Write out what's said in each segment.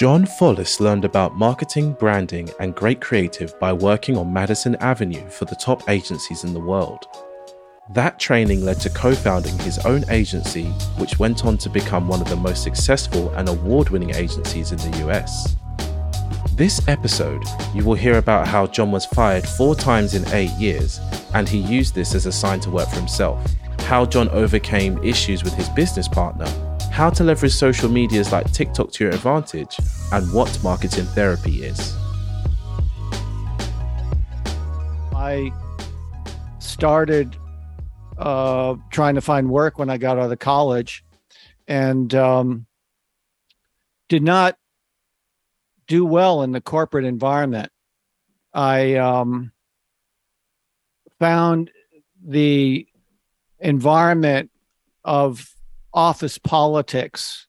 John Follis learned about marketing, branding, and great creative by working on Madison Avenue for the top agencies in the world. That training led to co founding his own agency, which went on to become one of the most successful and award winning agencies in the US. This episode, you will hear about how John was fired four times in eight years, and he used this as a sign to work for himself. How John overcame issues with his business partner, how to leverage social medias like TikTok to your advantage, and what marketing therapy is. I started uh, trying to find work when I got out of college and um, did not do well in the corporate environment. I um, found the environment of office politics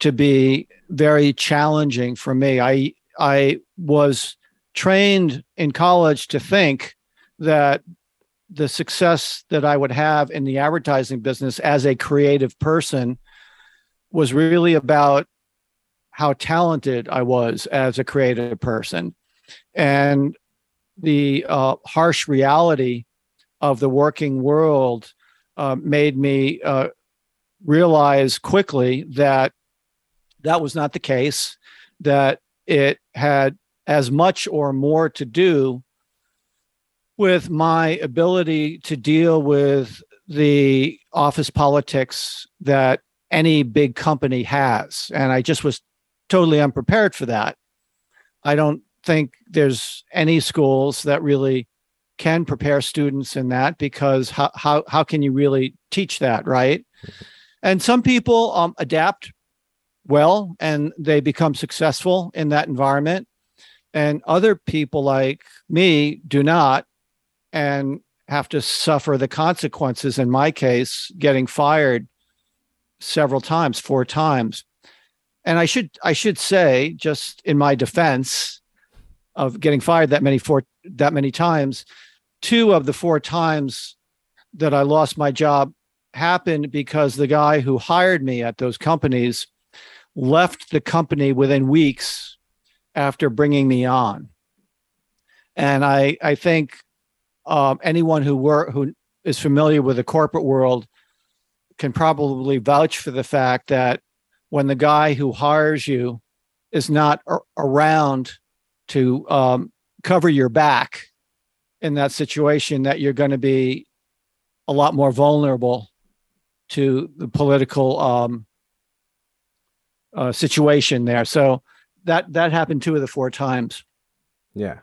to be very challenging for me. I I was trained in college to think that the success that I would have in the advertising business as a creative person was really about how talented I was as a creative person. And the uh, harsh reality of the working world uh, made me uh, realize quickly that that was not the case, that it had as much or more to do with my ability to deal with the office politics that any big company has. And I just was totally unprepared for that. I don't think there's any schools that really can prepare students in that because how how how can you really teach that, right? And some people um, adapt well and they become successful in that environment, and other people like me do not and have to suffer the consequences. In my case, getting fired several times, four times and I should I should say, just in my defense of getting fired that many four that many times, two of the four times that I lost my job happened because the guy who hired me at those companies left the company within weeks after bringing me on. And I I think um, anyone who were who is familiar with the corporate world can probably vouch for the fact that when the guy who hires you is not ar- around to um, cover your back in that situation, that you're going to be a lot more vulnerable to the political um, uh, situation there. So that that happened two of the four times. Yeah,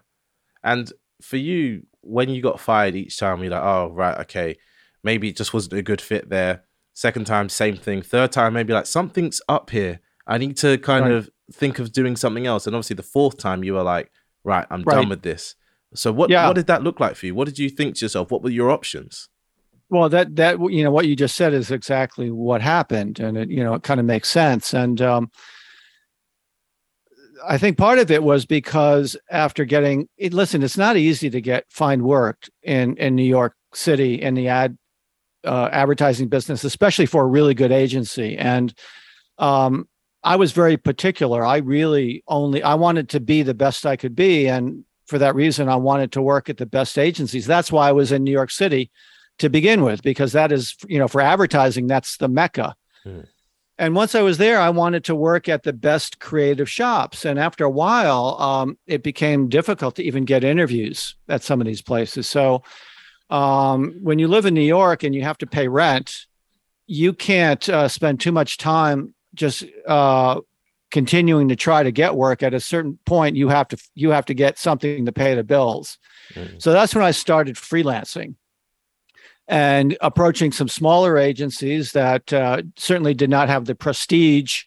and for you, when you got fired each time, you're like, oh right, okay, maybe it just wasn't a good fit there. Second time, same thing. Third time, maybe like something's up here. I need to kind right. of think of doing something else. And obviously, the fourth time, you were like, right, I'm right. done with this. So what yeah. what did that look like for you? What did you think to yourself? What were your options? Well, that that you know what you just said is exactly what happened, and it you know it kind of makes sense. And um, I think part of it was because after getting it, listen, it's not easy to get find work in in New York City in the ad uh, advertising business, especially for a really good agency. And um, I was very particular. I really only I wanted to be the best I could be, and for that reason, I wanted to work at the best agencies. That's why I was in New York City to begin with, because that is you know for advertising that's the mecca. Hmm. And once I was there, I wanted to work at the best creative shops. And after a while, um, it became difficult to even get interviews at some of these places. So um, when you live in New York and you have to pay rent, you can't uh, spend too much time just uh, continuing to try to get work. At a certain point, you have to you have to get something to pay the bills. Mm-hmm. So that's when I started freelancing and approaching some smaller agencies that uh, certainly did not have the prestige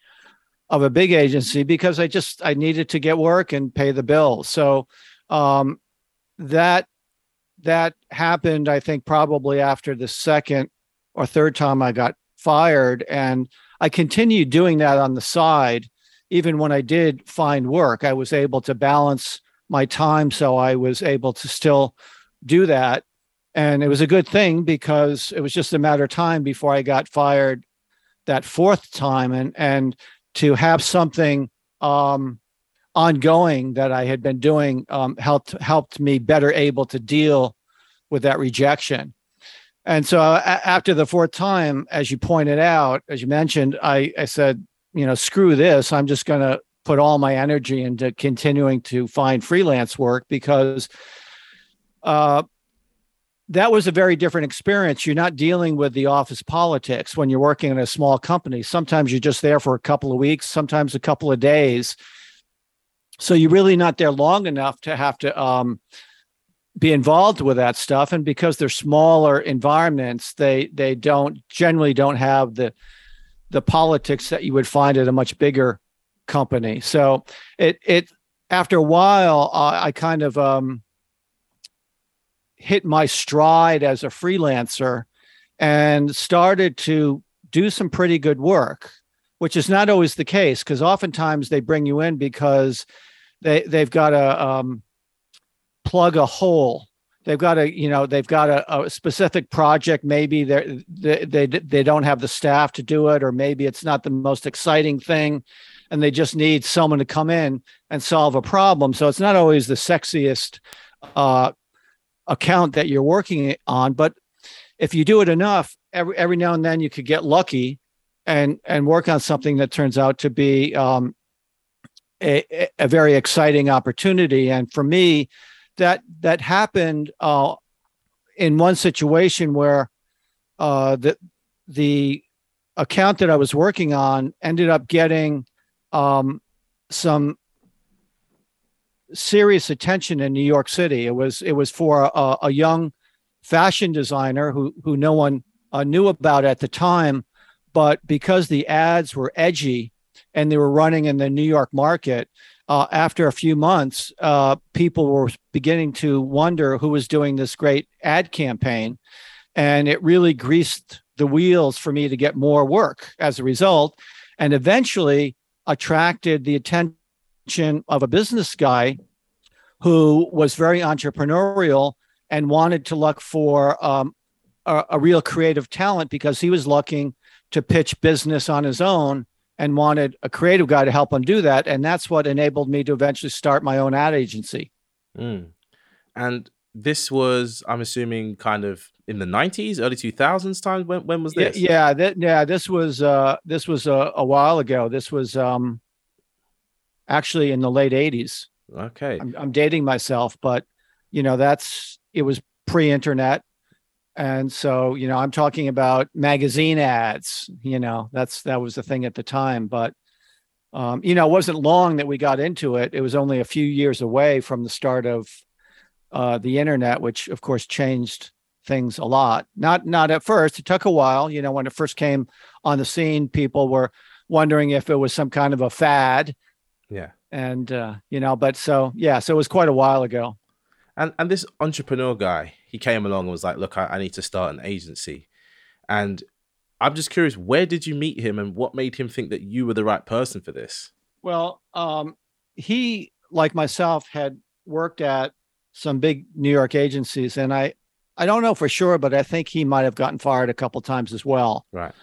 of a big agency because I just I needed to get work and pay the bills. So um, that that happened, I think, probably after the second or third time I got fired. And I continued doing that on the side. Even when I did find work, I was able to balance my time. So I was able to still do that. And it was a good thing because it was just a matter of time before I got fired that fourth time. And, and to have something um, ongoing that I had been doing um, helped helped me better able to deal with that rejection. And so uh, after the fourth time, as you pointed out, as you mentioned, I, I said, you know, screw this. I'm just going to put all my energy into continuing to find freelance work because uh, that was a very different experience. You're not dealing with the office politics when you're working in a small company. Sometimes you're just there for a couple of weeks, sometimes a couple of days. So you're really not there long enough to have to um, be involved with that stuff. And because they're smaller environments, they they don't generally don't have the the politics that you would find at a much bigger company. So it it after a while, uh, I kind of um, hit my stride as a freelancer and started to do some pretty good work, which is not always the case because oftentimes they bring you in because they they've got to um, plug a hole. They've got a you know they've got a, a specific project. Maybe they they they don't have the staff to do it, or maybe it's not the most exciting thing, and they just need someone to come in and solve a problem. So it's not always the sexiest uh, account that you're working on but if you do it enough every every now and then you could get lucky and and work on something that turns out to be um, a, a very exciting opportunity. And for me that that happened uh, in one situation where uh, the the account that I was working on ended up getting um, some serious attention in New York City. It was it was for a, a young fashion designer who who no one uh, knew about at the time, but because the ads were edgy and they were running in the New York market, uh, after a few months, uh, people were beginning to wonder who was doing this great ad campaign, and it really greased the wheels for me to get more work as a result, and eventually attracted the attention of a business guy who was very entrepreneurial and wanted to look for um, a, a, real creative talent because he was looking to pitch business on his own and wanted a creative guy to help him do that. And that's what enabled me to eventually start my own ad agency. Mm. And this was, I'm assuming, kind of in the 90s, early 2000s time. When, when was this? Yeah, yeah, yeah. This was uh, this was a, a while ago. This was um, actually in the late 80s. Okay. I'm, I'm dating myself, but you know, that's it was pre-internet. And so, you know, I'm talking about magazine ads, you know, that's that was the thing at the time. But um, you know, it wasn't long that we got into it. It was only a few years away from the start of uh, the internet, which of course changed things a lot. Not not at first. It took a while. You know, when it first came on the scene, people were wondering if it was some kind of a fad yeah. And uh, you know, but so yeah, so it was quite a while ago. And and this entrepreneur guy, he came along and was like, "Look, I, I need to start an agency," and I'm just curious, where did you meet him, and what made him think that you were the right person for this? Well, um, he, like myself, had worked at some big New York agencies, and I, I don't know for sure, but I think he might have gotten fired a couple times as well. Right.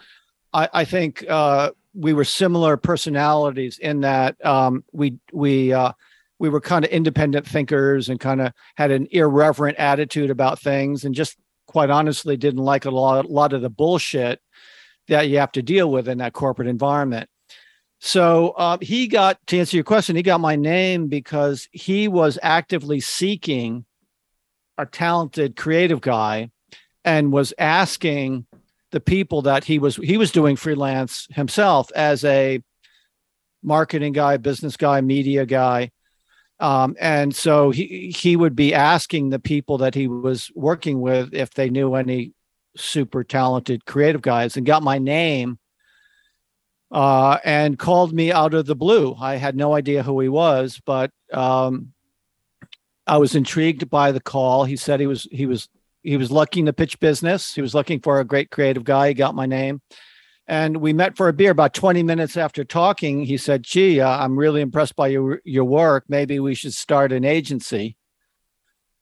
I, I think uh, we were similar personalities in that um, we we uh, we were kind of independent thinkers and kind of had an irreverent attitude about things, and just quite honestly didn't like a lot, a lot of the bullshit that you have to deal with in that corporate environment. So uh, he got to answer your question. He got my name because he was actively seeking a talented creative guy and was asking the people that he was he was doing freelance himself as a marketing guy, business guy, media guy. Um, and so he he would be asking the people that he was working with if they knew any super talented creative guys and got my name uh, and called me out of the blue. I had no idea who he was, but um, I was intrigued by the call. He said he was he was he was looking to pitch business. He was looking for a great creative guy. He got my name. And we met for a beer about 20 minutes after talking. He said, Gee, uh, I'm really impressed by your, your work. Maybe we should start an agency.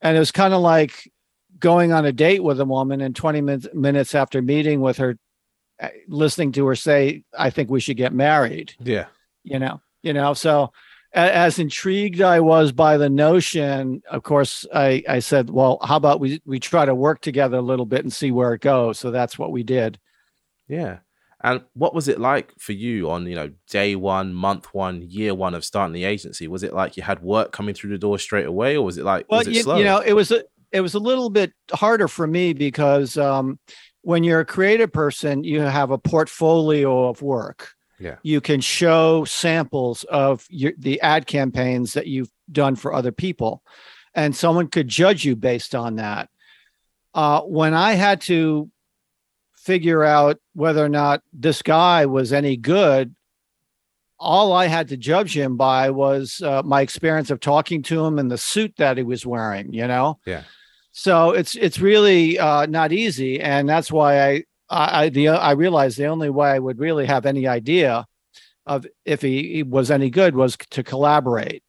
And it was kind of like going on a date with a woman and 20 min- minutes after meeting with her, uh, listening to her say, I think we should get married. Yeah. You know? You know, so as intrigued I was by the notion, of course, I, I said, well, how about we we try to work together a little bit and see where it goes. So that's what we did. Yeah. And what was it like for you on, you know, day one, month one, year one of starting the agency? Was it like you had work coming through the door straight away, or was it like well, was it you, slow? you know, it was a it was a little bit harder for me because um, when you're a creative person, you have a portfolio of work. Yeah. You can show samples of your, the ad campaigns that you've done for other people, and someone could judge you based on that. Uh, when I had to figure out whether or not this guy was any good, all I had to judge him by was uh, my experience of talking to him and the suit that he was wearing. You know. Yeah. So it's it's really uh, not easy, and that's why I I, the I realized the only way I would really have any idea of if he, he was any good was to collaborate,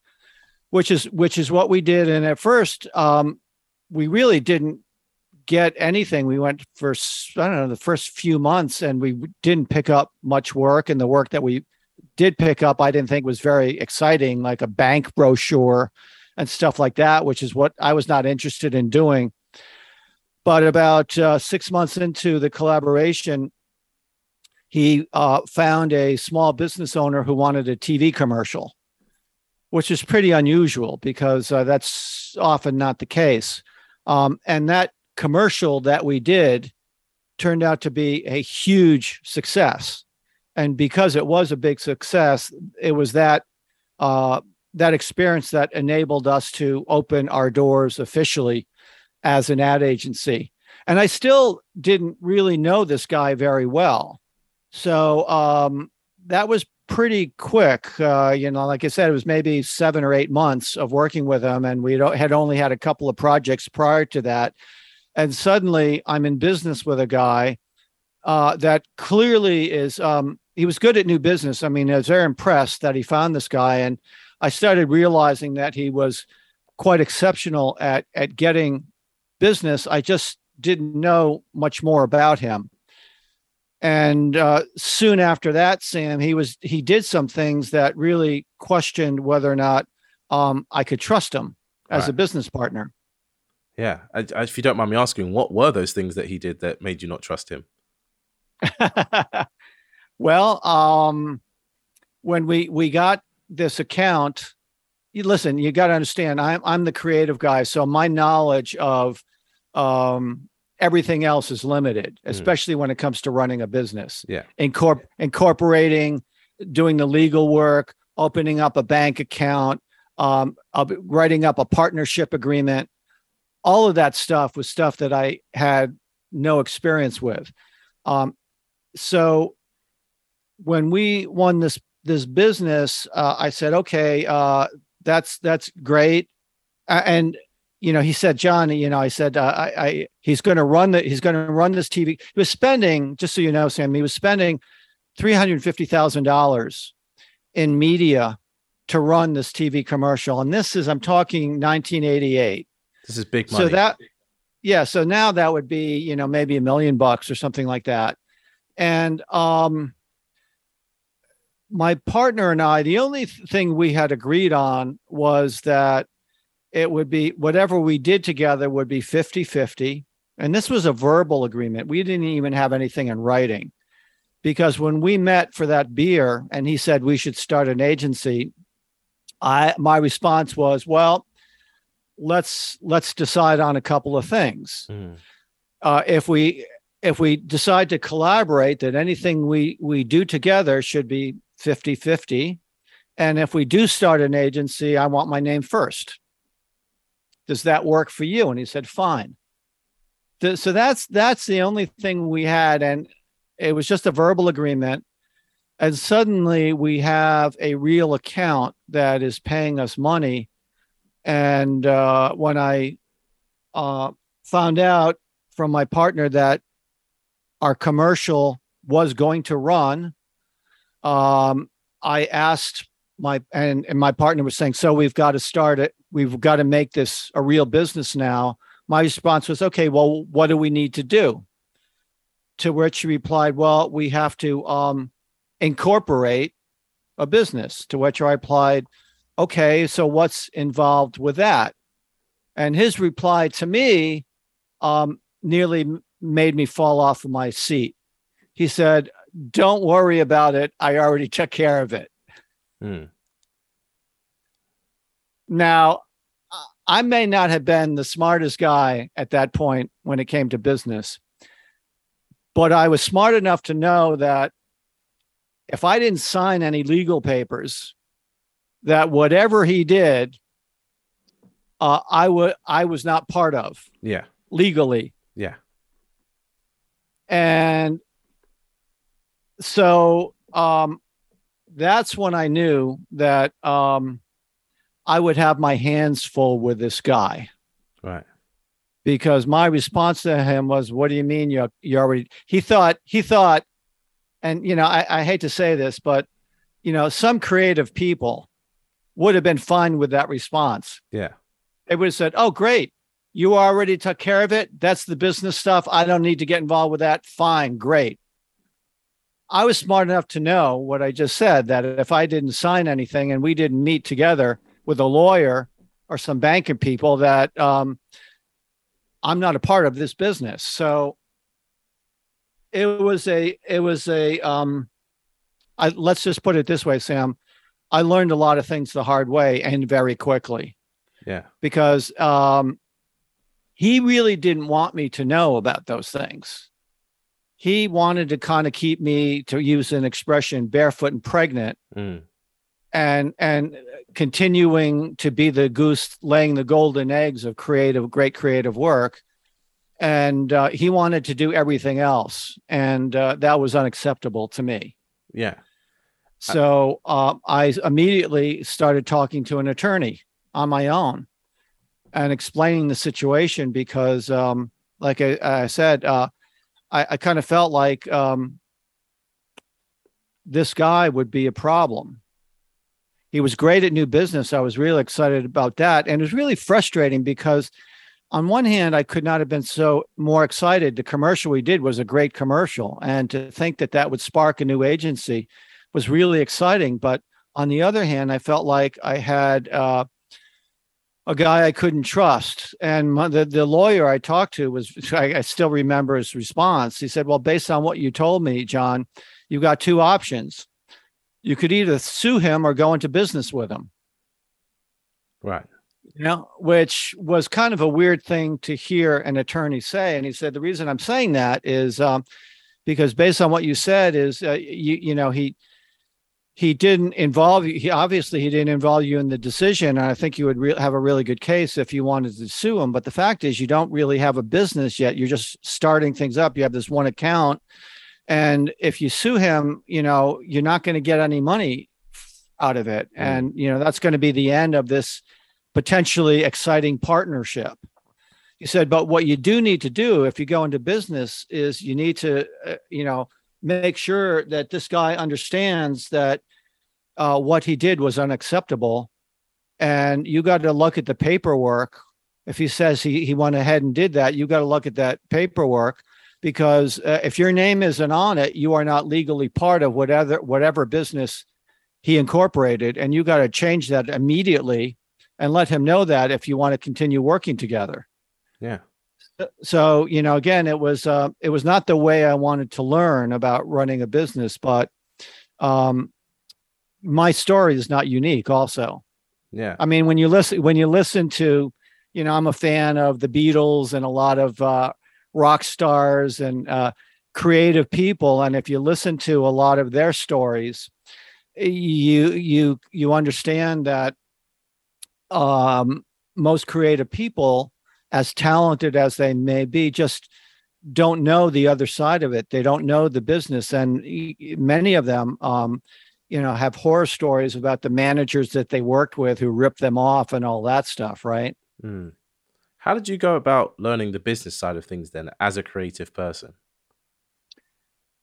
which is which is what we did. And at first, um, we really didn't get anything. We went for I don't know the first few months, and we didn't pick up much work. And the work that we did pick up, I didn't think was very exciting, like a bank brochure and stuff like that, which is what I was not interested in doing. But about uh, six months into the collaboration, he uh, found a small business owner who wanted a TV commercial, which is pretty unusual because uh, that's often not the case. Um, and that commercial that we did turned out to be a huge success. And because it was a big success, it was that uh, that experience that enabled us to open our doors officially as an ad agency. And I still didn't really know this guy very well. So um, that was pretty quick. Uh, you know, like I said, it was maybe seven or eight months of working with him. And we had only had a couple of projects prior to that. And suddenly I'm in business with a guy uh, that clearly is, um, he was good at new business. I mean, I was very impressed that he found this guy. And I started realizing that he was quite exceptional at at getting business. I just didn't know much more about him. And uh, soon after that, Sam, he was he did some things that really questioned whether or not um, I could trust him as right. a business partner. Yeah, I, I, if you don't mind me asking, what were those things that he did that made you not trust him? well, um, when we we got this account, you listen, you got to understand, I'm I'm the creative guy, so my knowledge of um, everything else is limited, mm. especially mm. when it comes to running a business. Yeah, Incorpor- incorporating, doing the legal work, opening up a bank account, um, writing up a partnership agreement. All of that stuff was stuff that I had no experience with. Um, so when we won this this business, uh, I said, okay, uh, that's that's great, and you know, he said, John, you know, I said, uh, I, I, he's going to run the, he's going to run this TV. He was spending, just so you know, Sam, he was spending three hundred fifty thousand dollars in media to run this TV commercial, and this is, I'm talking 1988. This is big money. So that, yeah, so now that would be, you know, maybe a million bucks or something like that, and um my partner and I, the only thing we had agreed on was that it would be whatever we did together would be 50 50. And this was a verbal agreement. We didn't even have anything in writing because when we met for that beer and he said we should start an agency, I my response was, well, let's let's decide on a couple of things. Mm. Uh, if we if we decide to collaborate, that anything we we do together should be 50 50. And if we do start an agency, I want my name first. Does that work for you? And he said, fine. So that's that's the only thing we had. And it was just a verbal agreement. And suddenly we have a real account that is paying us money. And uh, when I uh, found out from my partner that our commercial was going to run, um, I asked my and, and my partner was saying, so we've got to start it. We've got to make this a real business now. My response was, okay, well, what do we need to do? To which she replied, well, we have to um, incorporate. a business. To which I replied, okay, so what's involved with that? And his reply to me um, nearly made me fall off of my seat. He said, don't worry about it. I already took care of it. Hmm. Now, I may not have been the smartest guy at that point when it came to business, but I was smart enough to know that if I didn't sign any legal papers, that whatever he did, uh, I would I was not part of. Yeah. Legally. Yeah. And so um, that's when I knew that um, I would have my hands full with this guy. Right. Because my response to him was, "What do you mean you you already?" He thought he thought, and you know, I, I hate to say this, but you know, some creative people would have been fine with that response. Yeah. They would have said, "Oh, great, you already took care of it. That's the business stuff. I don't need to get involved with that. Fine, great." I was smart enough to know what I just said that if I didn't sign anything and we didn't meet together with a lawyer or some banking people, that um, I'm not a part of this business. So it was a, it was a, um, I, let's just put it this way, Sam. I learned a lot of things the hard way and very quickly. Yeah. Because um, he really didn't want me to know about those things he wanted to kind of keep me to use an expression barefoot and pregnant mm. And and continuing to be the goose laying the golden eggs of creative great creative work. And uh, he wanted to do everything else and uh, that was unacceptable to me. Yeah. So uh, i immediately started talking to an attorney on my own and explaining the situation because um, like I, I said uh, I, I kind of felt like um, this guy would be a problem. He was great at new business. I was really excited about that. And it was really frustrating because, on one hand, I could not have been so more excited. The commercial we did was a great commercial. And to think that that would spark a new agency was really exciting. But on the other hand, I felt like I had uh, a guy I couldn't trust. And my, the, the lawyer I talked to was, I, I, still remember his response. He said, Well, based on what you told me, John, you've got two options. You could either sue him or go into business with him. Right. You know, which was kind of a weird thing to hear an attorney say. And he said, The reason I'm saying that is um, because based on what you said, is, uh, you, you know, he, he didn't involve you. He obviously he didn't involve you in the decision. And I think you would re- have a really good case if you wanted to sue him. But the fact is, you don't really have a business yet. You're just starting things up. You have this one account, and if you sue him, you know you're not going to get any money out of it, mm. and you know that's going to be the end of this potentially exciting partnership. He said, but what you do need to do if you go into business is you need to, uh, you know make sure that this guy understands that uh, what he did was unacceptable. And you got to look at the paperwork. If he says he, he went ahead and did that, you got to look at that paperwork because uh, if your name isn't on it, you are not legally part of whatever whatever business he incorporated, and you got to change that immediately and let him know that if you want to continue working together. Yeah. So you know again it was uh, it was not the way i wanted to learn about running a business but um, my story is not unique also. Yeah. I mean when you listen when you listen to you know i'm a fan of the beatles and a lot of uh, rock stars and uh, creative people and if you listen to a lot of their stories you you you understand that um, most creative people as talented as they may be, just don't know the other side of it. They don't know the business, and many of them, um, you know, have horror stories about the managers that they worked with who ripped them off and all that stuff. Right? Mm. How did you go about learning the business side of things then, as a creative person?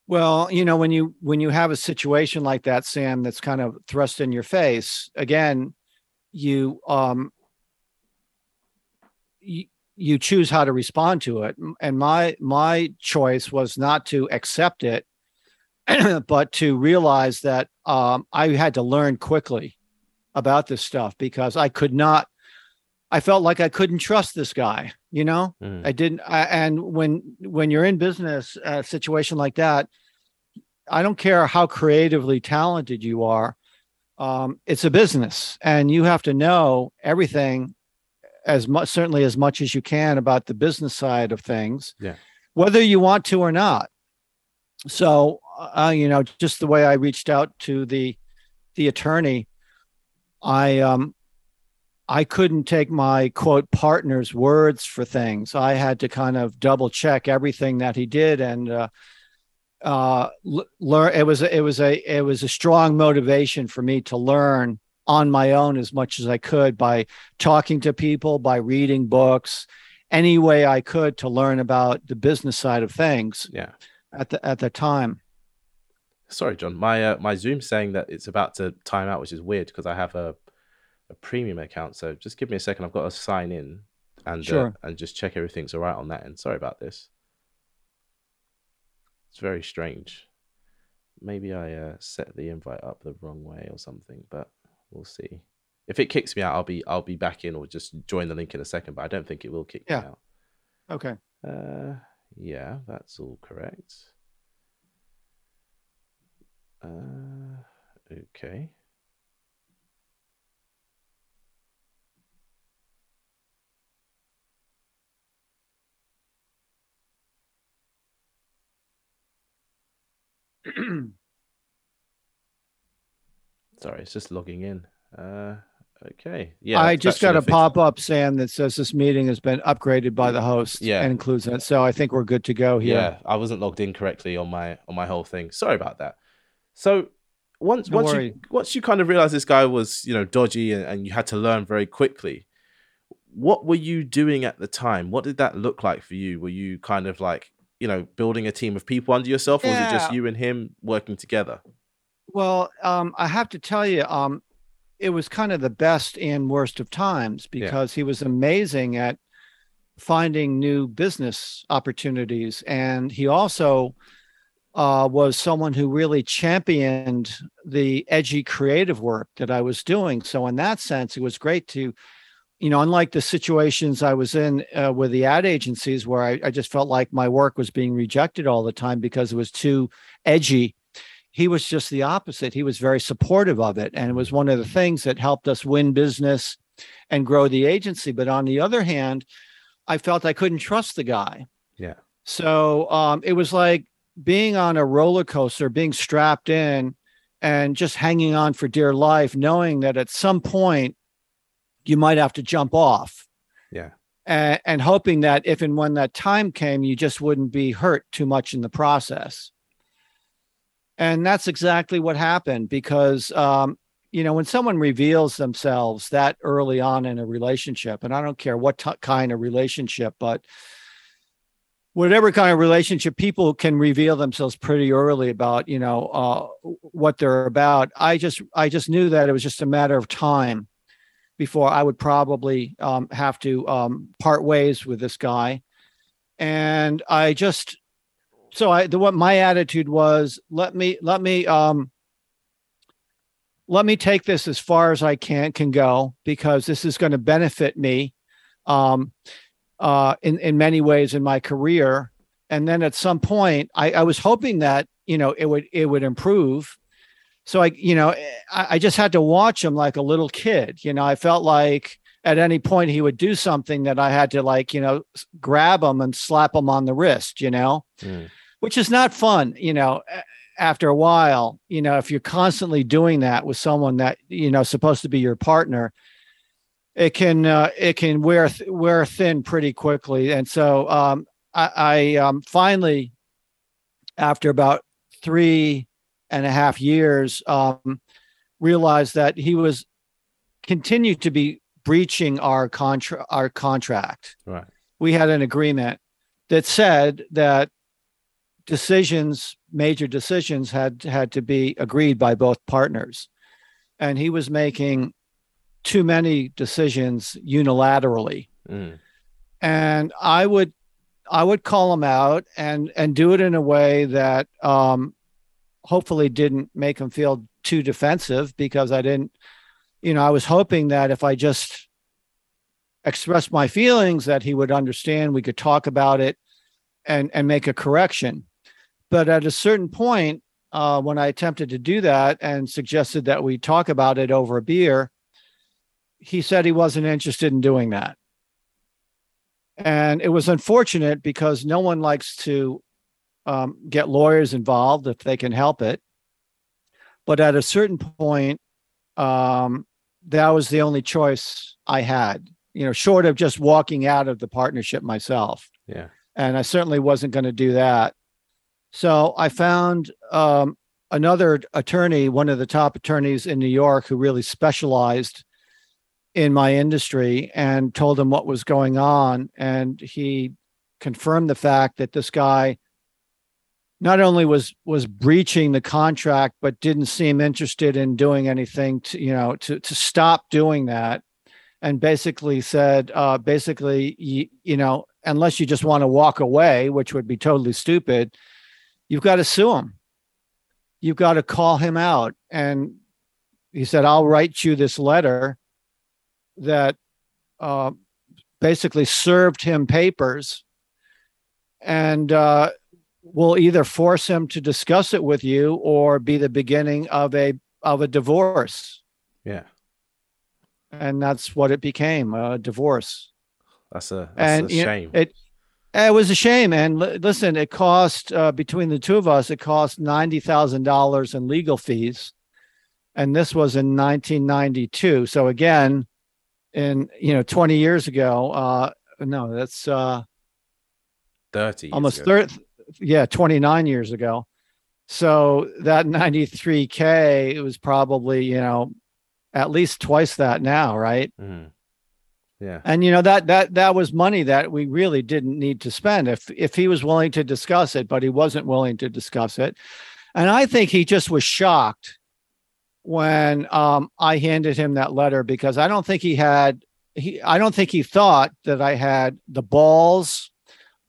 Well, you know, when you when you have a situation like that, Sam, that's kind of thrust in your face, again, you um you, you choose how to respond to it and my my choice was not to accept it but to realize that um, I had to learn quickly about this stuff because I could not. I felt like I couldn't trust this guy. You know, Mm. I didn't. I, and when when you're in business, a situation like that, I don't care how creatively talented you are. Um, it's a business, and you have to know everything as much, certainly as much as you can about the business side of things. Yeah. Whether you want to or not. So, uh, you know, just the way I reached out to the the attorney, I um, I couldn't take my quote partner's words for things. I had to kind of double check everything that he did and uh, uh, learn. It was a- it was a it was a strong motivation for me to learn on my own as much as I could by talking to people, by reading books, any way I could to learn about the business side of things Yeah. at the at the time. Sorry, John. My uh, my Zoom's saying that it's about to time out, which is weird because I have a a premium account. So just give me a second. I've got to sign in and uh, and just check everything's all right on that end. Sorry about this. It's very strange. Maybe I uh, set the invite up the wrong way or something, but we'll see. If it kicks me out, I'll be I'll be back in or just join the link in a second. But I don't think it will kick Yeah. me out. Okay. Uh, yeah, that's all correct. Uh, okay. Sorry, it's just logging in. Uh, okay. Yeah, I just got a pop up, Sam, that says this meeting has been upgraded by the host. Yeah. and includes it. So I think we're good to go here. Yeah, I wasn't logged in correctly on my on my whole thing. Sorry about that. So once No once worry. you once you kind of realized this guy was you know dodgy and, and you had to learn very quickly, what were you doing at the time? What did that look like for you? Were you kind of like you know building a team of people under yourself, or was it just you and him working together? Well, um, I have to tell you, um, it was kind of the best and worst of times because he was amazing at finding new business opportunities, and he also uh, was someone who really championed the edgy creative work that I was doing. So, in that sense, it was great to, you know, unlike the situations I was in uh, with the ad agencies where I, I just felt like my work was being rejected all the time because it was too edgy he was just the opposite. He was very supportive of it. And it was one of the things that helped us win business and grow the agency. But on the other hand, I felt I couldn't trust the guy. Yeah. So um, it was like being on a roller coaster, being strapped in and just hanging on for dear life, knowing that at some point you might have to jump off. Yeah. And, and hoping that if and when that time came, you just wouldn't be hurt too much in the process. And that's exactly what happened because, um, you know, when someone reveals themselves that early on in a relationship, and I don't care what t- kind of relationship, but whatever kind of relationship, people can reveal themselves pretty early about, you know, uh, what they're about. I just, I just knew that it was just a matter of time before I would probably um, have to um, part ways with this guy. And I just, so I, the what my attitude was, let me, let me, um, let me take this as far as I can can go because this is going to benefit me, um, uh, in in many ways in my career. And then at some point, I, I was hoping that you know it would it would improve. So I, you know, I, I just had to watch him like a little kid. You know, I felt like at any point he would do something that I had to like, you know, grab him and slap him on the wrist. You know, Mm. which is not fun, you know, after a while, you know, if you're constantly doing that with someone that, you know, supposed to be your partner, it can, uh, it can wear, th- wear thin pretty quickly. And so, um, I, I, um, finally, after about three and a half years, um, realized that he was continued to be breaching our contra- our contract Right. we had an agreement that said that decisions major decisions had had to be agreed by both partners and he was making too many decisions unilaterally Mm. and i would i would call him out and and do it in a way that um hopefully didn't make him feel too defensive because I didn't, you know, I was hoping that if I just expressed my feelings that he would understand, we could talk about it and and make a correction. But at a certain point, uh, when I attempted to do that and suggested that we talk about it over a beer, he said he wasn't interested in doing that. And it was unfortunate because no one likes to um, get lawyers involved if they can help it. But at a certain point, um, that was the only choice I had, you know, short of just walking out of the partnership myself. Yeah. And I certainly wasn't going to do that. So I found um, another attorney, one of the top attorneys in New York, who really specialized in my industry and told him what was going on. And he confirmed the fact that this guy not only was was breaching the contract but didn't seem interested in doing anything to you know to to stop doing that. And basically said uh basically you, you know unless you just want to walk away which would be totally stupid you've got to sue him. You've got to call him out. And he said i'll write you this letter that uh, basically served him papers. And uh, will either force him to discuss it with you or be the beginning of a of a divorce. Yeah. And that's what it became, a divorce. That's a, that's and a shame. Know, it it was a shame. And l- listen, it cost uh, between the two of us, it cost ninety thousand dollars in legal fees, and this was in 1992. So again, in you know 20 years ago, uh, no, that's uh, 30 almost 30 yeah 29 years ago. So that 93k it was probably you know at least twice that now right? Mm. yeah. And you know that that that was money that we really didn't need to spend. If if he was willing to discuss it but he wasn't willing to discuss it. And i think he just was shocked when um, i handed him that letter because i don't think he had he i don't think he thought that i had the balls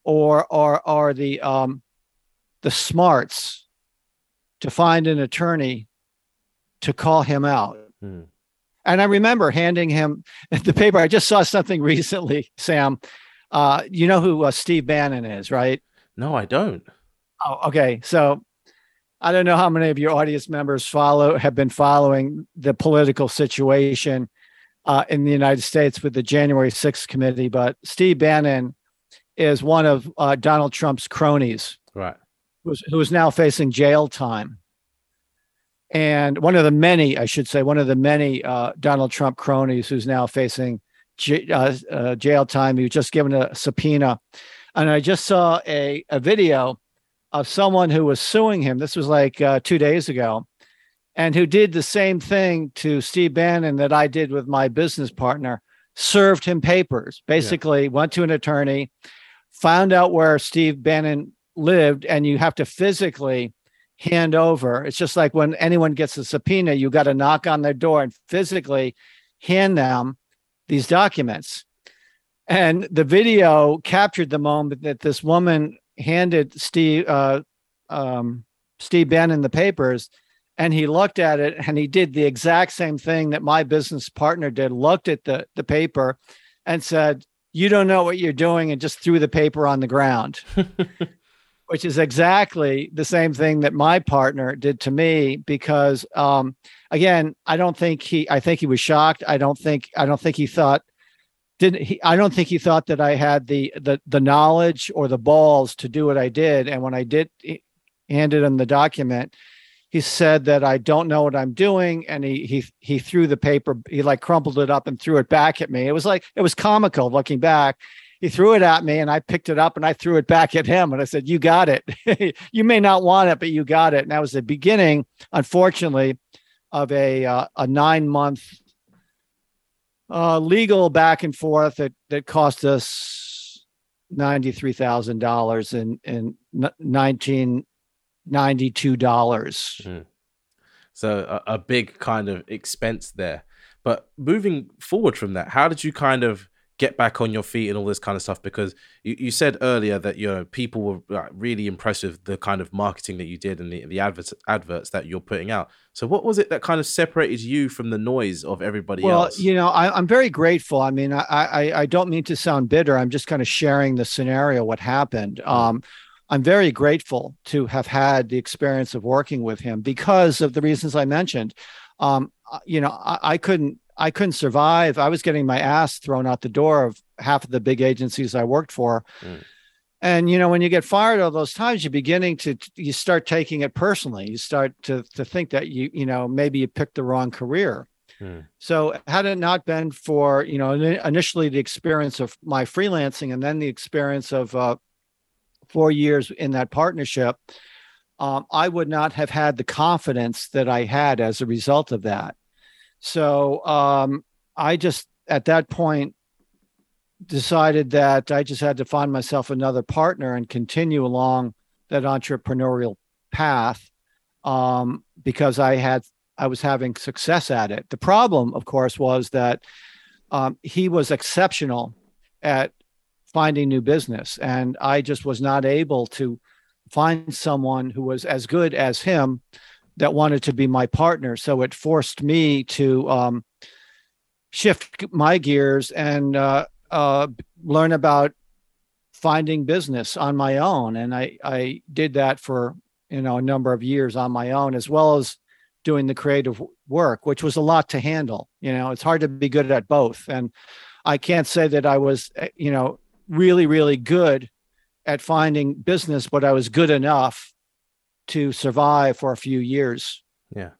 or or are the um, the smarts to find an attorney to call him out. Hmm. And I remember handing him the paper. I just saw something recently, Sam. Uh, you know who uh, Steve Bannon is, right? No, I don't. Oh, okay. So I don't know how many of your audience members follow have been following the political situation uh, in the United States with the January 6th committee, but Steve Bannon is one of uh, Donald Trump's cronies, right? Who's who is now facing jail time, and one of the many, I should say, one of the many uh, Donald Trump cronies who's now facing j- uh, uh, jail time. He was just given a subpoena, and I just saw a a video of someone who was suing him. This was like uh, two days ago. And who did the same thing to Steve Bannon that I did with my business partner, served him papers, basically yeah. went to an attorney, found out where Steve Bannon lived, and you have to physically hand over. It's just like when anyone gets a subpoena, you got to knock on their door and physically hand them these documents. And the video captured the moment that this woman handed Steve uh, um, Steve Bannon the papers, and he looked at it and he did the exact same thing that my business partner did. Looked at the the paper and said, you don't know what you're doing and just threw the paper on the ground. Which is exactly the same thing that my partner did to me because um, again i don't think he i think he was shocked. I don't think i don't think he thought didn't he i don't think he thought that i had the the the knowledge or the balls to do what i did. And when i did handed him the document he said that I don't know what I'm doing, and he he he threw the paper. He like crumpled it up and threw it back at me. It was like it was comical looking back. He threw it at me, and I picked it up and I threw it back at him, and I said, "You got it. you may not want it, but you got it." And that was the beginning, unfortunately, of a uh, a nine month uh, legal back and forth that that cost us ninety three thousand dollars in in nineteen $92. Mm. So a, a, big kind of expense there. But moving forward from that, how did you kind of get back on your feet and all this kind of stuff because you, you said earlier that you know people were really impressed with the kind of marketing that you did and the, the adverts adverts that you're putting out so what was it that kind of separated you from the noise of everybody well, else well you know I, am very grateful i mean I, I, I don't mean to sound bitter i'm just kind of sharing the scenario what happened mm. um, i'm very grateful to have had the experience of working with him because of the reasons i mentioned um, uh, you know I, I couldn't I couldn't survive. I was getting my ass thrown out the door of half of the big agencies I worked for. Mm. And you know, when you get fired all those times, you're beginning to you start taking it personally. You start to to think that you you know maybe you picked the wrong career. Mm. So had it not been for you know initially the experience of my freelancing and then the experience of uh, four years in that partnership, um, I would not have had the confidence that I had as a result of that. So um, I just at that point decided that I just had to find myself another partner and continue along that entrepreneurial path um, because I had I was having success at it. The problem, of course, was that um, he was exceptional at finding new business, and I just was not able to find someone who was as good as him that wanted to be my partner. So it forced me to um, shift my gears and uh, uh, learn about finding business on my own. And I, I did that for, you know, a number of years on my own, as well as doing the creative work, which was a lot to handle. You know, it's hard to be good at both. And I can't say that I was, eh, you know, really, really good at finding business, but I was good enough to survive for a few years. Yeah.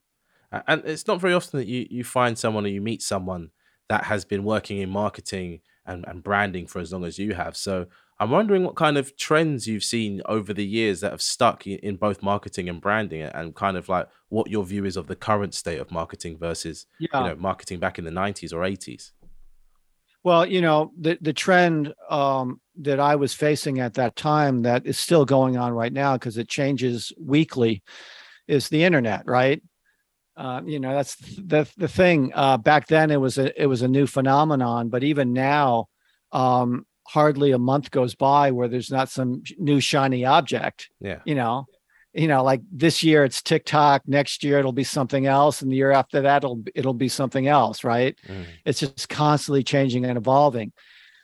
And it's not very often that you, you find someone or you meet someone that has been working in marketing and, and branding for as long as you have. So I'm wondering what kind of trends you've seen over the years that have stuck in both marketing and branding and kind of like what your view is of the current state of marketing versus yeah. you know marketing back in the 90s or 80s. Well, you know, the the trend um, that I was facing at that time that is still going on right now because it changes weekly is the internet, right? Uh, you know, that's the the thing. Uh, back then, it was a it was a new phenomenon, but even now, um, hardly a month goes by where there's not some new shiny object. Yeah, you know, you know, like this year it's TikTok, next year it'll be something else, and the year after that it'll it'll be something else, right? Mm. It's just constantly changing and evolving.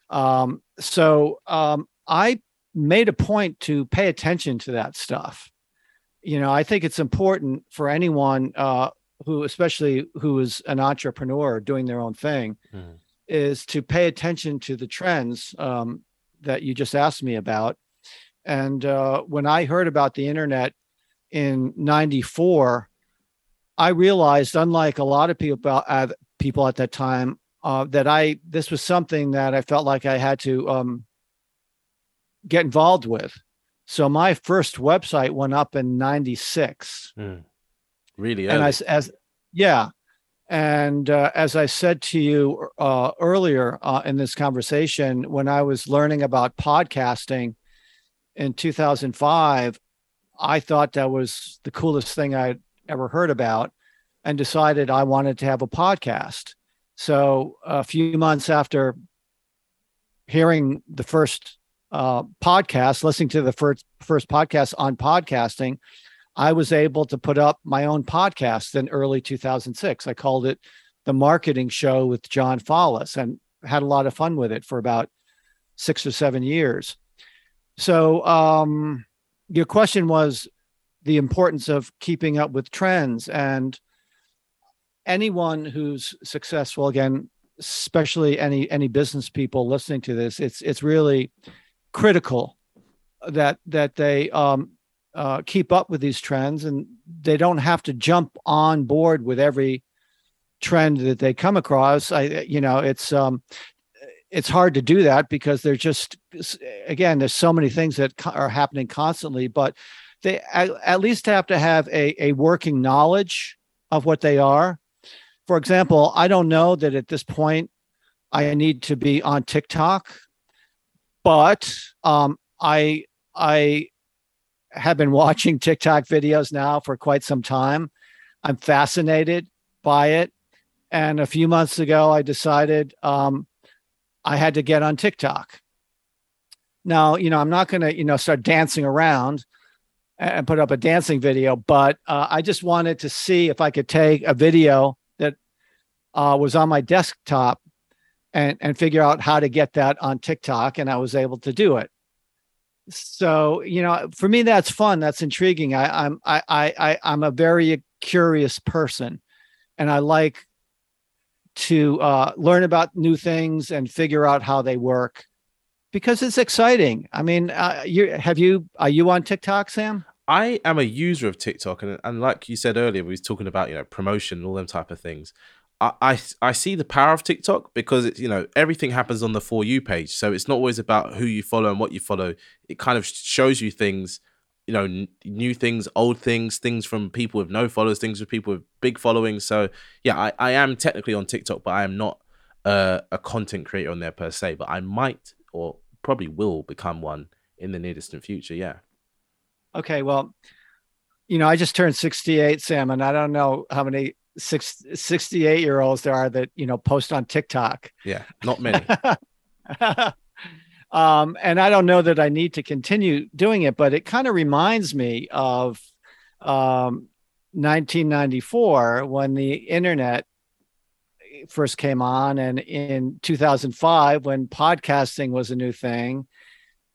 Um, so um, I made a point to pay attention to that stuff. You know, I think it's important for anyone uh, who, especially who is an entrepreneur doing their own thing, mm. is to pay attention to the trends um, that you just asked me about and uh, when I heard about the internet in '94, I realized, unlike a lot of people uh, people at that time, uh, that I this was something that I felt like I had to um, get involved with. So my first website went up in '96. Mm. Really, early. and I as yeah, and uh, as I said to you uh, earlier uh, in this conversation, when I was learning about podcasting in 2005, I thought that was the coolest thing I'd ever heard about and decided I wanted to have a podcast. So a few months after hearing the first uh, podcast, listening to the first first podcast on podcasting, I was able to put up my own podcast in early 2006. I called it the Marketing Show with John Follis and had a lot of fun with it for about six or seven years. So, um, your question was the importance of keeping up with trends and anyone who's successful again especially any any business people listening to this it's it's really critical that that they um, uh, keep up with these trends and they don't have to jump on board with every trend that they come across. I you know it's um it's hard to do that because there's just again there's so many things that are happening constantly but they at least have to have a, a working knowledge of what they are. For example i don't know that at this point i need to be on tiktok but um, i i have been watching tiktok videos now for quite some time. I'm fascinated by it and a few months ago i decided um, I had to get on TikTok. Now, you know, I'm not going to, you know, start dancing around and put up a dancing video, but uh, I just wanted to see if I could take a video that uh, was on my desktop and and figure out how to get that on TikTok, and I was able to do it. So, you know, for me, that's fun. That's intriguing. I, I'm I I I'm a very curious person, and I like to uh, learn about new things and figure out how they work because it's exciting. I mean, uh, you have you are you on TikTok, Sam? I am a user of TikTok, and, and like you said earlier, we was talking about you know promotion and all them type of things. I, I, I see the power of TikTok because it's you know everything happens on the for you page, so it's not always about who you follow and what you follow. It kind of shows you things, you know, n- new things, old things, things from people with no followers, things with people with big followings. So yeah, I, I am technically on TikTok, but I am not uh, a content creator on there per se. But I might or probably will become one in the near distant future. Yeah. Okay. Well, you know, I just turned 68, Sam, and I don't know how many six, 68 year olds there are that, you know, post on TikTok. Yeah. Not many. um, and I don't know that I need to continue doing it, but it kind of reminds me of um, 1994 when the internet first came on and in 2005 when podcasting was a new thing.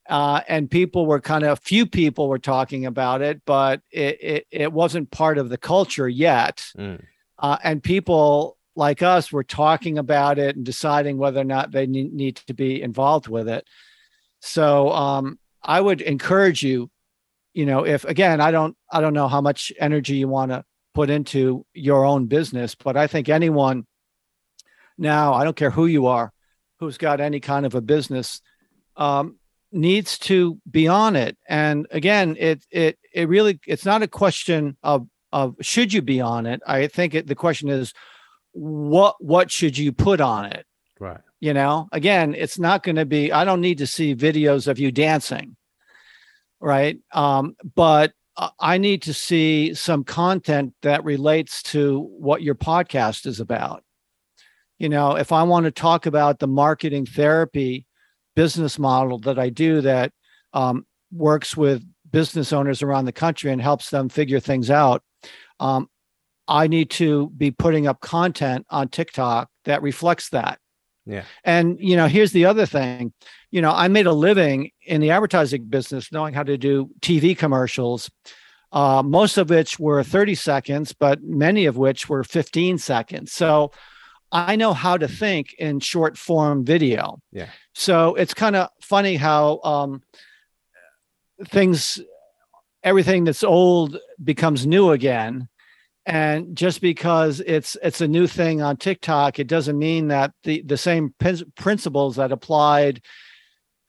Uh, and people were kind of few people were talking about it but it, it, it wasn't part of the culture yet. Mm. uh, and people like us were talking about it and deciding whether or not they need, need to be involved with it so um, i would encourage you you know if again i don't i don't know how much energy you want to put into your own business but i think anyone now, I don't care who you are, who's got any kind of a business, um, needs to be on it. And again, it it it really it's not a question of of should you be on it. I think it, the question is what what should you put on it. Right. You know, again, it's not going to be. I don't need to see videos of you dancing. Right. Um, but I need to see some content that relates to what your podcast is about you know, if I want to talk about the marketing therapy business model that I do that um, works with business owners around the country and helps them figure things out, um, I need to be putting up content on TikTok that reflects that. Yeah. And, you know, here's the other thing. You know, I made a living in the advertising business knowing how to do TV commercials, uh, most of which were 30 seconds, but many of which were 15 seconds. So I know how to think in short form video. Yeah. So it's kind of funny how um, things, everything that's old becomes new again. And just because it's it's a new thing on TikTok, it doesn't mean that the the same principles that applied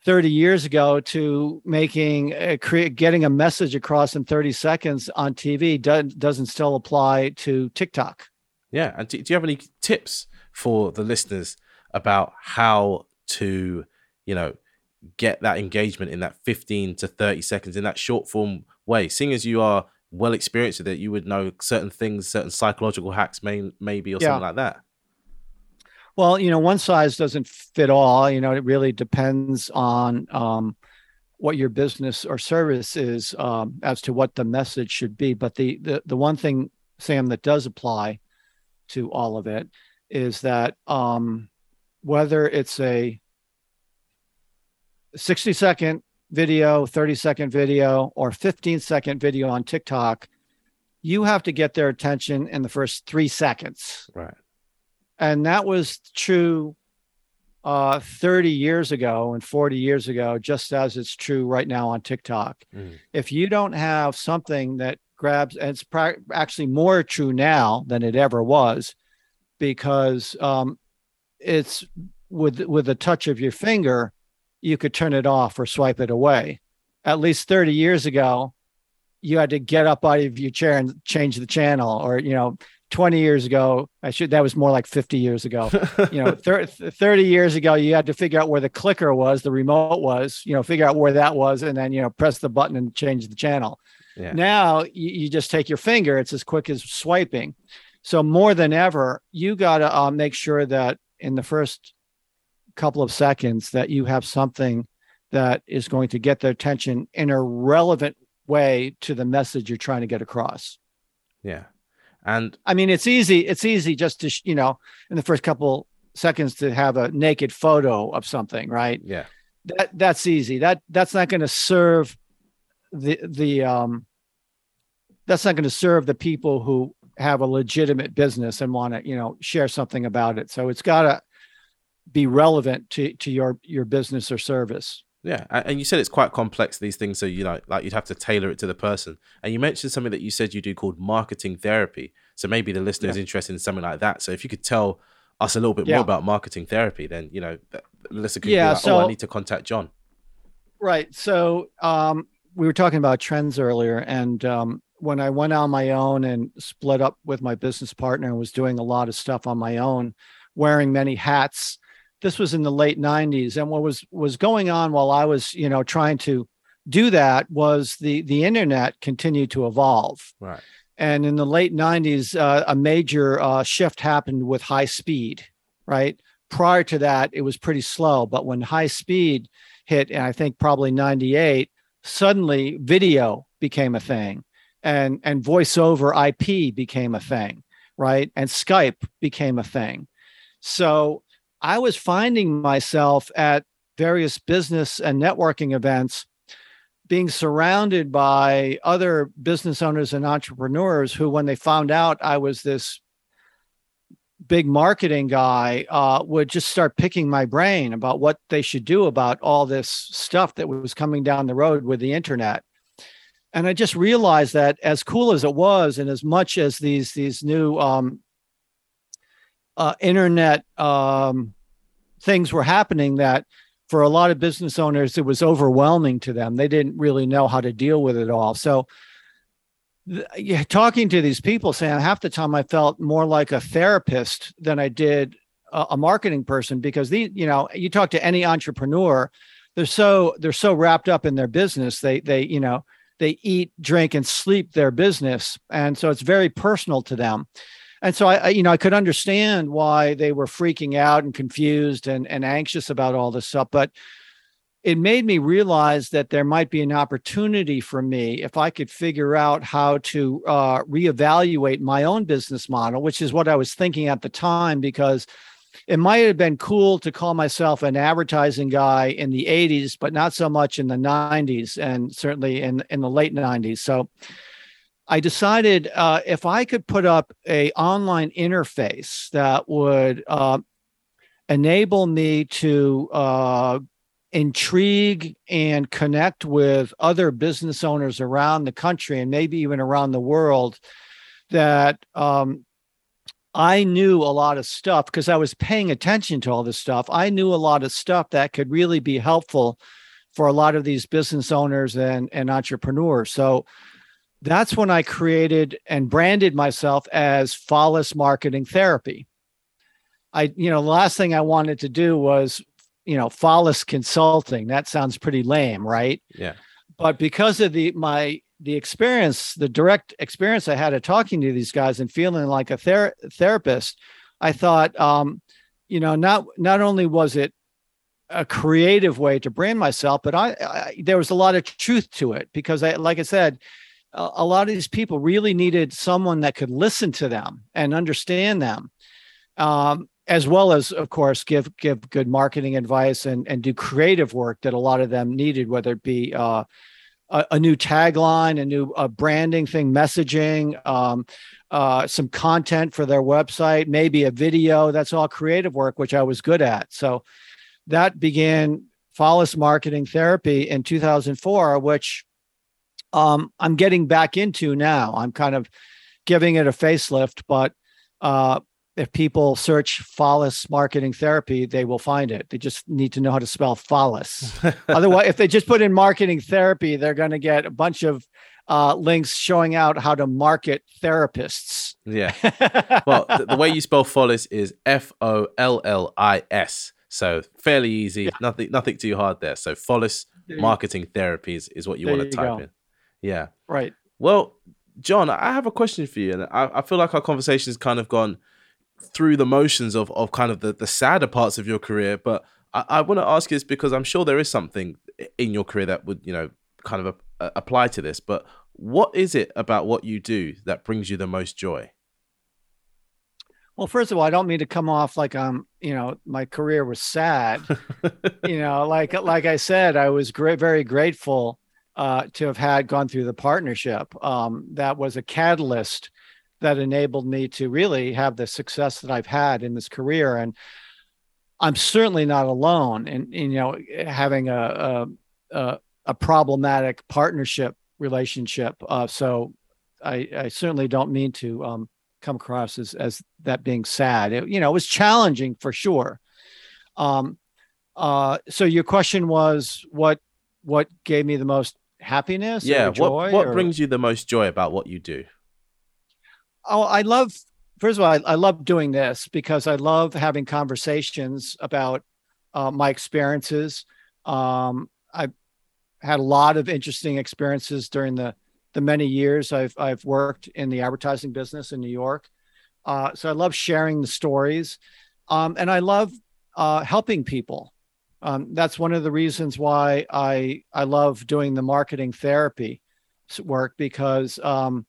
30 years ago to making uh, a, create getting a message across in 30 seconds on TV doesn't doesn't still apply to TikTok. Yeah, and do, do you have any tips for the listeners about how to, you know, get that engagement in that 15 to 30 seconds in that short form way. Seeing as you are well experienced with it, you would know certain things, certain psychological hacks, may, maybe, or yeah. something like that. Well, you know, one size doesn't fit all. You know, it really depends on um, what your business or service is um, as to what the message should be. But the, the the one thing, Sam, that does apply to all of it is that um, whether it's a 60 second video, 30 second video, or 15 second video on TikTok, you have to get their attention in the first three seconds. Right. And that was true uh, 30 years ago and 40 years ago, just as it's true right now on TikTok. Mm. If you don't have something that grabs, and it's pra- actually more true now than it ever was, because um, it's with with a touch of your finger, you could turn it off or swipe it away. At least 30 years ago, you had to get up out of your chair and change the channel, or you know, 20 years ago, I should that was more like 50 years ago. you know, 30, 30 years ago, you had to figure out where the clicker was, the remote was, you know, figure out where that was, and then you know, press the button and change the channel. Yeah. Now you, you just take your finger; it's as quick as swiping. So more than ever, you got to uh, make sure that in the first couple of seconds that you have something that is going to get their attention in a relevant way to the message you're trying to get across. Yeah. And I mean, it's easy. It's easy just to, you know, in the first couple seconds to have a naked photo of something, right? Yeah. That that's easy. That that's not going to serve the the um that's not going to serve the people who have a legitimate business and want to, you know, share something about it. So it's got to be relevant to to your your business or service. Yeah, and you said it's quite complex these things, so you know, like you'd have to tailor it to the person. And you mentioned something that you said you do called marketing therapy. So maybe the listener yeah. is interested in something like that. So if you could tell us a little bit yeah. more about marketing therapy, then you know, the listener could yeah, be like, so, "Oh, I need to contact John." Right. So um, we were talking about trends earlier, and um, when I went on my own and split up with my business partner and was doing a lot of stuff on my own, wearing many hats this was in the late 90s and what was was going on while i was you know trying to do that was the the internet continued to evolve. Right. And in the late 90s uh, a major uh, shift happened with high speed right? Prior to that it was pretty slow. But when high speed hit and i think probably 98 suddenly video became a thing and and voice over ip became a thing right? And skype became a thing. So I was finding myself at various business and networking events being surrounded by other business owners and entrepreneurs who, when they found out I was this big marketing guy, uh, would just start picking my brain about what they should do about all this stuff that was coming down the road with the internet. And I just realized that as cool as it was, and as much as these these new um, uh, internet um, things were happening that for a lot of business owners it was overwhelming to them. They didn't really know how to deal with it all. So yeah, talking to these people saying half the time i felt more like a therapist than i did a, a marketing person because these you know you talk to any entrepreneur they're so they're so wrapped up in their business. They they you know they eat drink and sleep their business. And so it's very personal to them and so I, I, you know i could understand why they were freaking out and confused and, and anxious about all this stuff but it made me realize that there might be an opportunity for me if i could figure out how to uh, reevaluate my own business model which is what i was thinking at the time because it might have been cool to call myself an advertising guy in the 80s but not so much in the 90s and certainly in, in the late 90s so I decided uh, if I could put up a online interface that would uh, enable me to uh, intrigue and connect with other business owners around the country and maybe even around the world, that um, I knew a lot of stuff because I was paying attention to all this stuff. I knew a lot of stuff that could really be helpful for a lot of these business owners and, and entrepreneurs. So that's when I created and branded myself as Follis Marketing Therapy. I, you know, the last thing I wanted to do was, you know, Follis Consulting. That sounds pretty lame, right? Yeah. But because of the my the experience, the direct experience I had of talking to these guys and feeling like a ther- therapist, I thought, um, you know, not not only was it a creative way to brand myself, but I, I there was a lot of truth to it because I, like I said, a lot of these people really needed someone that could listen to them and understand them um, as well as of course give give good marketing advice and and do creative work that a lot of them needed whether it be uh, a, a, new tagline a new branding thing messaging um, uh, some content for their website maybe a video. That's all creative work which i was good at. So that began Follis Marketing Therapy in 2004 which um, I'm getting back into now. I'm kind of giving it a facelift, but uh, if people search Follis marketing therapy, they will find it. They just need to know how to spell Follis. Otherwise, if they just put in marketing therapy, they're going to get a bunch of uh, links showing out how to market therapists. Yeah. Well, the, the way you spell Follis is F O L L I S. So fairly easy. Yeah. Nothing, nothing too hard there. So Follis marketing therapies is what you want to type go. in. Yeah. Right. Well, John, I have a question for you, and I, I feel like our conversation has kind of gone through the motions of of kind of the, the sadder parts of your career, but I, I want to ask you this because I'm sure there is something in your career that would, you know, kind of a, a, apply to this. But what is it about what you do that brings you the most joy? Well, first of all, I don't mean to come off like I'm, you know, my career was sad. you know, like like I said, I was great, very grateful uh, to have had gone through the partnership. Um, that was a catalyst that enabled me to really have the success that I've had in this career. And I'm certainly not alone in, in you know having a a, a problematic partnership relationship. Uh, so I, I, certainly don't mean to um, come across as as that being sad. It, you know, it was challenging for sure. Um, uh, so your question was what what gave me the most happiness? Yeah, what what or? brings you the most joy about what you do? Oh, I love. First of all, I, I love doing this because I love having conversations about uh, my experiences. Um, I've had a lot of interesting experiences during the the many years I've I've worked in the advertising business in New York. Uh, so I love sharing the stories, um, and I love uh, helping people. Um, that's one of the reasons why I I love doing the marketing therapy work because um,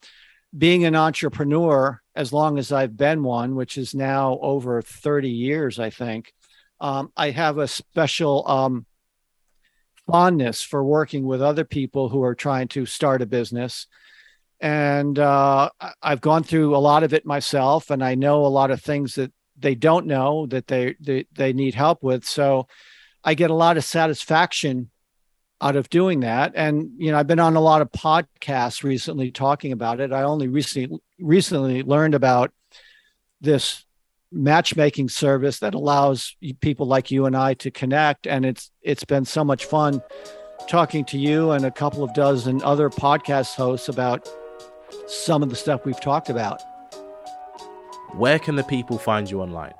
being an entrepreneur, as long as I've been one, which is now over 30 years, I think, um, I have a special um, fondness for working with other people who are trying to start a business. And uh, I've gone through a lot of it myself, and I know a lot of things that they don't know that they, they, they need help with. So I get a lot of satisfaction out of doing that. And you know, I've been on a lot of podcasts recently talking about it. I only recently recently learned about this matchmaking service that allows people like you and I to connect and it's it's been so much fun talking to you and a couple of dozen other podcast hosts about some of the stuff we've talked about. Where can the people find you online?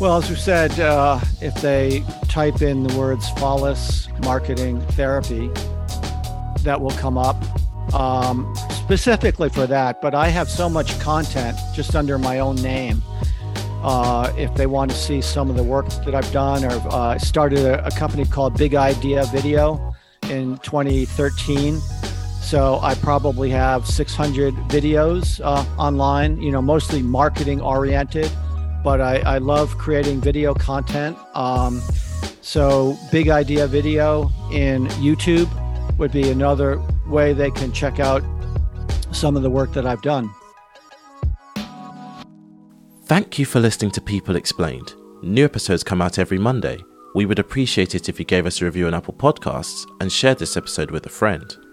Well, as we said, uh, if they type in the words Follis Marketing Therapy, that will come up um, specifically for that. But I have so much content just under my own name. Uh, if they want to see some of the work that I've done, or uh, started a, a company called Big Idea Video in 2013. So I probably have 600 videos uh, online, you know, mostly marketing oriented but I, I love creating video content. Um, so, Big Idea Video in YouTube would be another way they can check out some of the work that I've done. Thank you for listening to People Explained. New episodes come out every Monday. We would appreciate it if you gave us a review on Apple Podcasts and shared this episode with a friend.